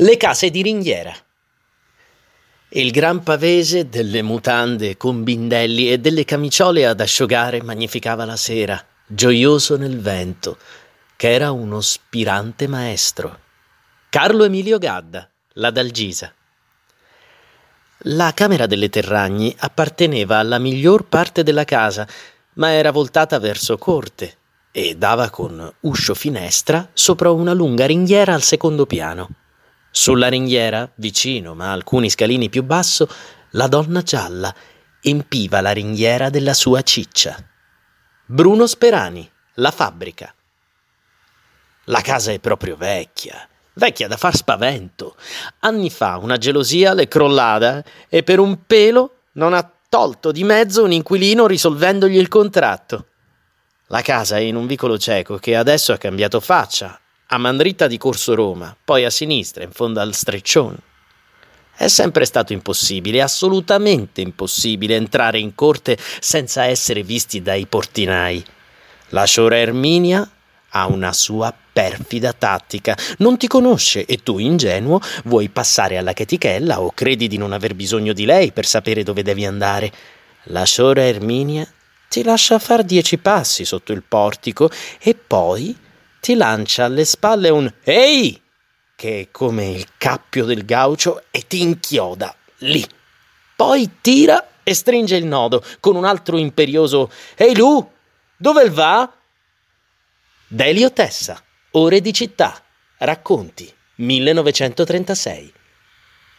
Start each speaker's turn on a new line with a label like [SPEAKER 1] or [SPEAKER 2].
[SPEAKER 1] Le case di ringhiera. Il gran pavese delle mutande con bindelli e delle camiciole ad asciugare magnificava la sera, gioioso nel vento, che era uno spirante maestro. Carlo Emilio Gadda, la Dalgisa. La camera delle Terragni apparteneva alla miglior parte della casa, ma era voltata verso corte e dava con uscio finestra sopra una lunga ringhiera al secondo piano. Sulla ringhiera, vicino ma alcuni scalini più basso, la donna gialla empiva la ringhiera della sua ciccia. Bruno Sperani, la fabbrica. La casa è proprio vecchia, vecchia da far spavento. Anni fa una gelosia le crollada e per un pelo non ha tolto di mezzo un inquilino risolvendogli il contratto. La casa è in un vicolo cieco che adesso ha cambiato faccia a Mandritta di Corso Roma, poi a sinistra, in fondo al streccione. È sempre stato impossibile, assolutamente impossibile, entrare in corte senza essere visti dai portinai. La Sciora Erminia ha una sua perfida tattica. Non ti conosce e tu, ingenuo, vuoi passare alla chetichella o credi di non aver bisogno di lei per sapere dove devi andare. La Sciora Erminia ti lascia far dieci passi sotto il portico e poi ti lancia alle spalle un Ehi! che è come il cappio del gaucho e ti inchioda lì. Poi tira e stringe il nodo con un altro imperioso Ehi Lu, dove va? Delio Tessa, Ore di città, racconti, 1936.